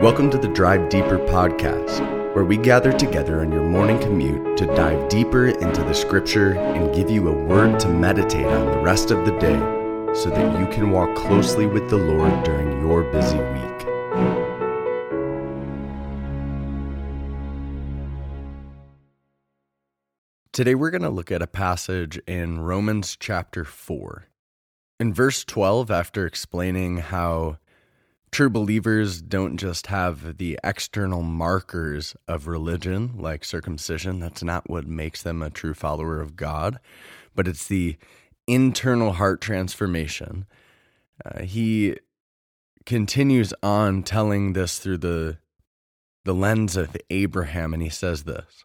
Welcome to the Drive Deeper podcast, where we gather together on your morning commute to dive deeper into the scripture and give you a word to meditate on the rest of the day so that you can walk closely with the Lord during your busy week. Today we're going to look at a passage in Romans chapter 4. In verse 12, after explaining how true believers don't just have the external markers of religion like circumcision. That's not what makes them a true follower of God, but it's the internal heart transformation. Uh, he continues on telling this through the the lens of Abraham and he says this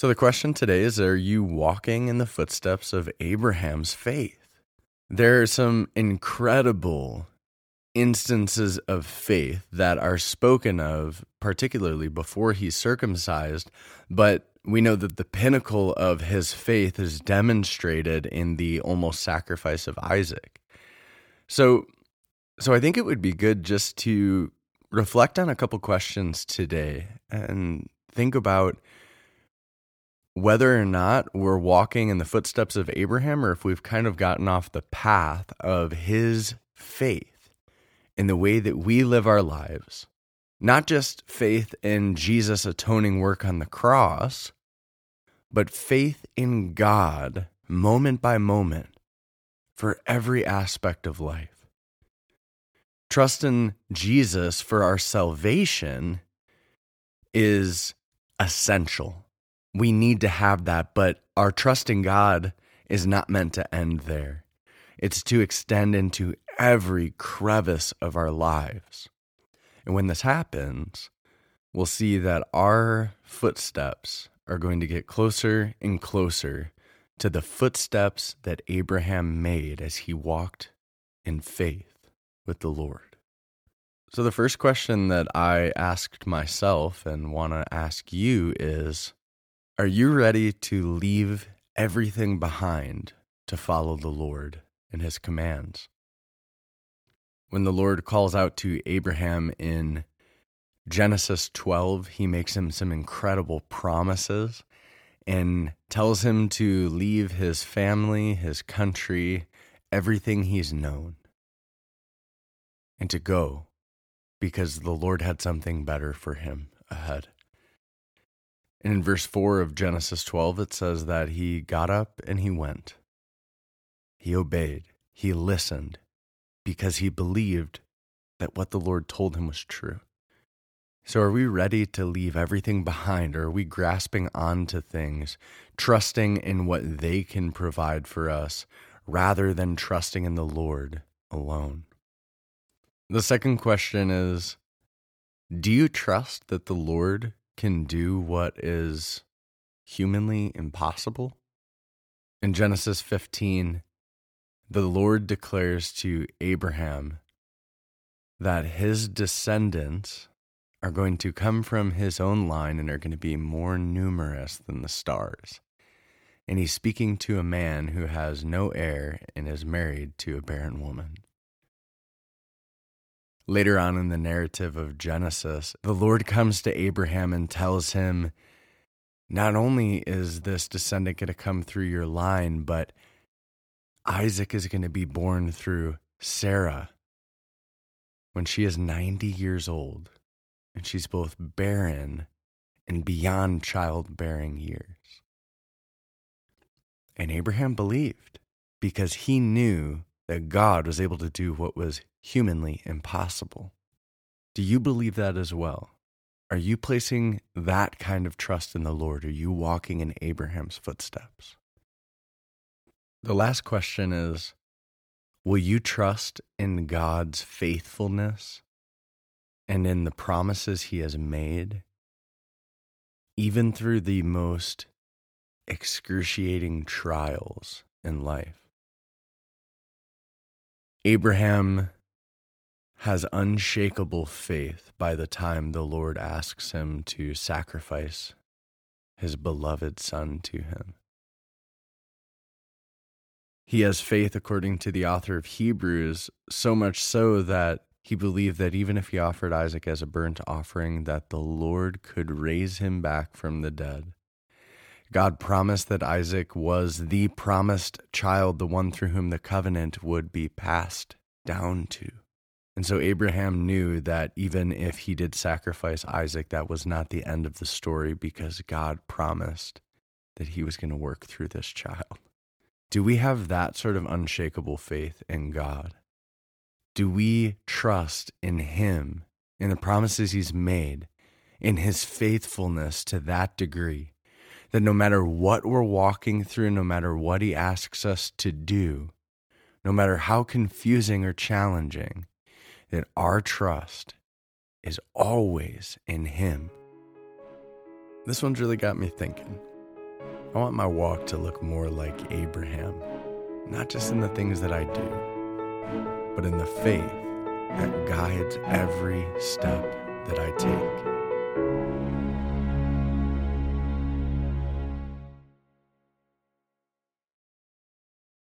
So the question today is Are you walking in the footsteps of Abraham's faith? There are some incredible instances of faith that are spoken of, particularly before he's circumcised, but we know that the pinnacle of his faith is demonstrated in the almost sacrifice of Isaac. So, so I think it would be good just to reflect on a couple questions today and think about whether or not we're walking in the footsteps of Abraham or if we've kind of gotten off the path of his faith in the way that we live our lives. Not just faith in Jesus' atoning work on the cross, but faith in God moment by moment for every aspect of life. Trust in Jesus for our salvation is essential we need to have that, but our trust in God is not meant to end there. It's to extend into every crevice of our lives. And when this happens, we'll see that our footsteps are going to get closer and closer to the footsteps that Abraham made as he walked in faith with the Lord. So, the first question that I asked myself and want to ask you is are you ready to leave everything behind to follow the Lord and his commands? When the Lord calls out to Abraham in Genesis 12, he makes him some incredible promises and tells him to leave his family, his country, everything he's known, and to go because the Lord had something better for him ahead. And in verse 4 of Genesis 12, it says that he got up and he went. He obeyed, he listened, because he believed that what the Lord told him was true. So, are we ready to leave everything behind, or are we grasping onto things, trusting in what they can provide for us, rather than trusting in the Lord alone? The second question is Do you trust that the Lord can do what is humanly impossible? In Genesis 15, the Lord declares to Abraham that his descendants are going to come from his own line and are going to be more numerous than the stars. And he's speaking to a man who has no heir and is married to a barren woman. Later on in the narrative of Genesis, the Lord comes to Abraham and tells him, Not only is this descendant going to come through your line, but Isaac is going to be born through Sarah when she is 90 years old and she's both barren and beyond childbearing years. And Abraham believed because he knew that God was able to do what was humanly impossible. Do you believe that as well? Are you placing that kind of trust in the Lord? Are you walking in Abraham's footsteps? The last question is Will you trust in God's faithfulness and in the promises he has made? even through the most excruciating trials in life. Abraham has unshakable faith by the time the Lord asks him to sacrifice his beloved son to him. He has faith, according to the author of Hebrews, so much so that he believed that even if he offered Isaac as a burnt offering, that the Lord could raise him back from the dead. God promised that Isaac was the promised child, the one through whom the covenant would be passed down to. And so Abraham knew that even if he did sacrifice Isaac, that was not the end of the story because God promised that he was going to work through this child. Do we have that sort of unshakable faith in God? Do we trust in him, in the promises he's made, in his faithfulness to that degree that no matter what we're walking through, no matter what he asks us to do, no matter how confusing or challenging, that our trust is always in Him. This one's really got me thinking. I want my walk to look more like Abraham, not just in the things that I do, but in the faith that guides every step that I take.